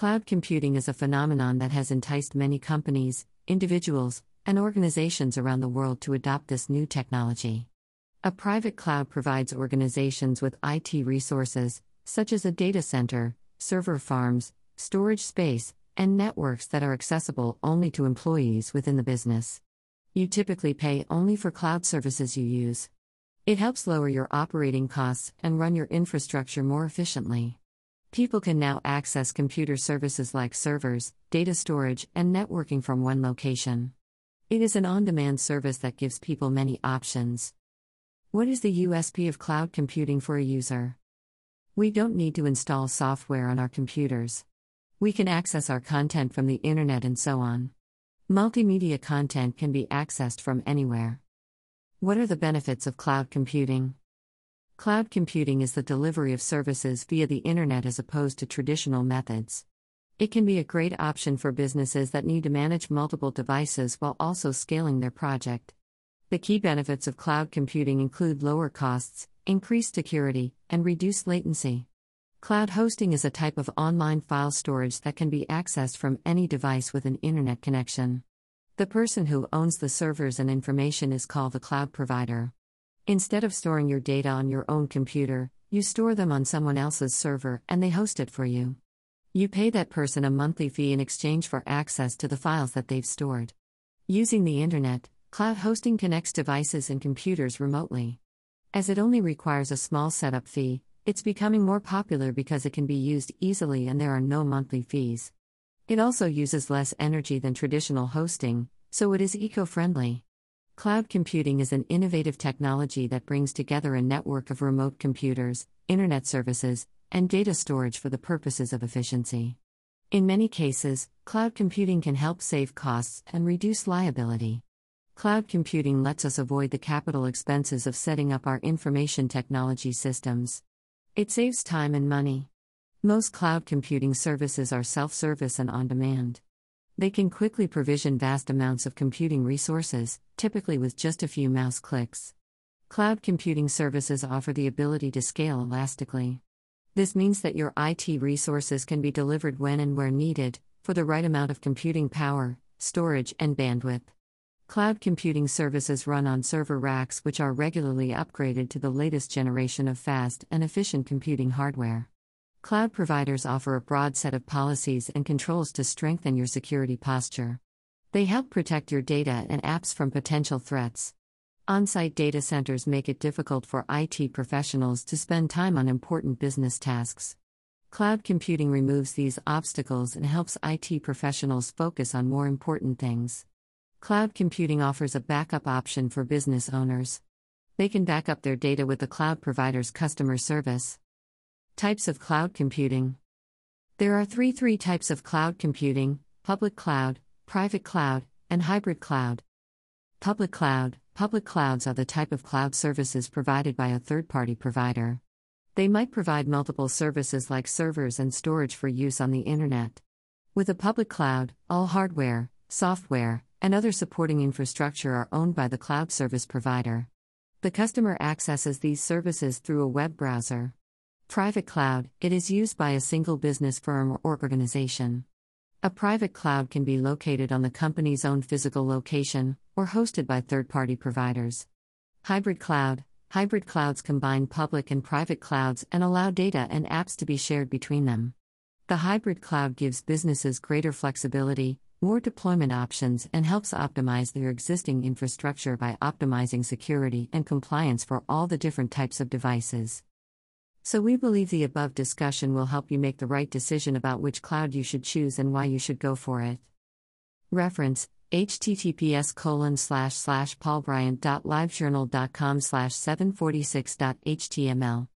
Cloud computing is a phenomenon that has enticed many companies, individuals, and organizations around the world to adopt this new technology. A private cloud provides organizations with IT resources, such as a data center, server farms, storage space, and networks that are accessible only to employees within the business. You typically pay only for cloud services you use. It helps lower your operating costs and run your infrastructure more efficiently. People can now access computer services like servers, data storage, and networking from one location. It is an on demand service that gives people many options. What is the USP of cloud computing for a user? We don't need to install software on our computers. We can access our content from the internet and so on. Multimedia content can be accessed from anywhere. What are the benefits of cloud computing? Cloud computing is the delivery of services via the internet as opposed to traditional methods. It can be a great option for businesses that need to manage multiple devices while also scaling their project. The key benefits of cloud computing include lower costs, increased security, and reduced latency. Cloud hosting is a type of online file storage that can be accessed from any device with an internet connection. The person who owns the servers and information is called the cloud provider. Instead of storing your data on your own computer, you store them on someone else's server and they host it for you. You pay that person a monthly fee in exchange for access to the files that they've stored. Using the internet, cloud hosting connects devices and computers remotely. As it only requires a small setup fee, it's becoming more popular because it can be used easily and there are no monthly fees. It also uses less energy than traditional hosting, so it is eco friendly. Cloud computing is an innovative technology that brings together a network of remote computers, internet services, and data storage for the purposes of efficiency. In many cases, cloud computing can help save costs and reduce liability. Cloud computing lets us avoid the capital expenses of setting up our information technology systems. It saves time and money. Most cloud computing services are self service and on demand. They can quickly provision vast amounts of computing resources, typically with just a few mouse clicks. Cloud computing services offer the ability to scale elastically. This means that your IT resources can be delivered when and where needed, for the right amount of computing power, storage, and bandwidth. Cloud computing services run on server racks which are regularly upgraded to the latest generation of fast and efficient computing hardware. Cloud providers offer a broad set of policies and controls to strengthen your security posture. They help protect your data and apps from potential threats. On site data centers make it difficult for IT professionals to spend time on important business tasks. Cloud computing removes these obstacles and helps IT professionals focus on more important things. Cloud computing offers a backup option for business owners. They can back up their data with the cloud provider's customer service. Types of cloud computing. There are three three types of cloud computing public cloud, private cloud, and hybrid cloud. Public cloud Public clouds are the type of cloud services provided by a third party provider. They might provide multiple services like servers and storage for use on the Internet. With a public cloud, all hardware, software, and other supporting infrastructure are owned by the cloud service provider. The customer accesses these services through a web browser. Private cloud, it is used by a single business firm or organization. A private cloud can be located on the company's own physical location or hosted by third party providers. Hybrid cloud Hybrid clouds combine public and private clouds and allow data and apps to be shared between them. The hybrid cloud gives businesses greater flexibility, more deployment options, and helps optimize their existing infrastructure by optimizing security and compliance for all the different types of devices. So we believe the above discussion will help you make the right decision about which cloud you should choose and why you should go for it. Reference https colon slash slash paulbryant.livejournal.com slash 746.html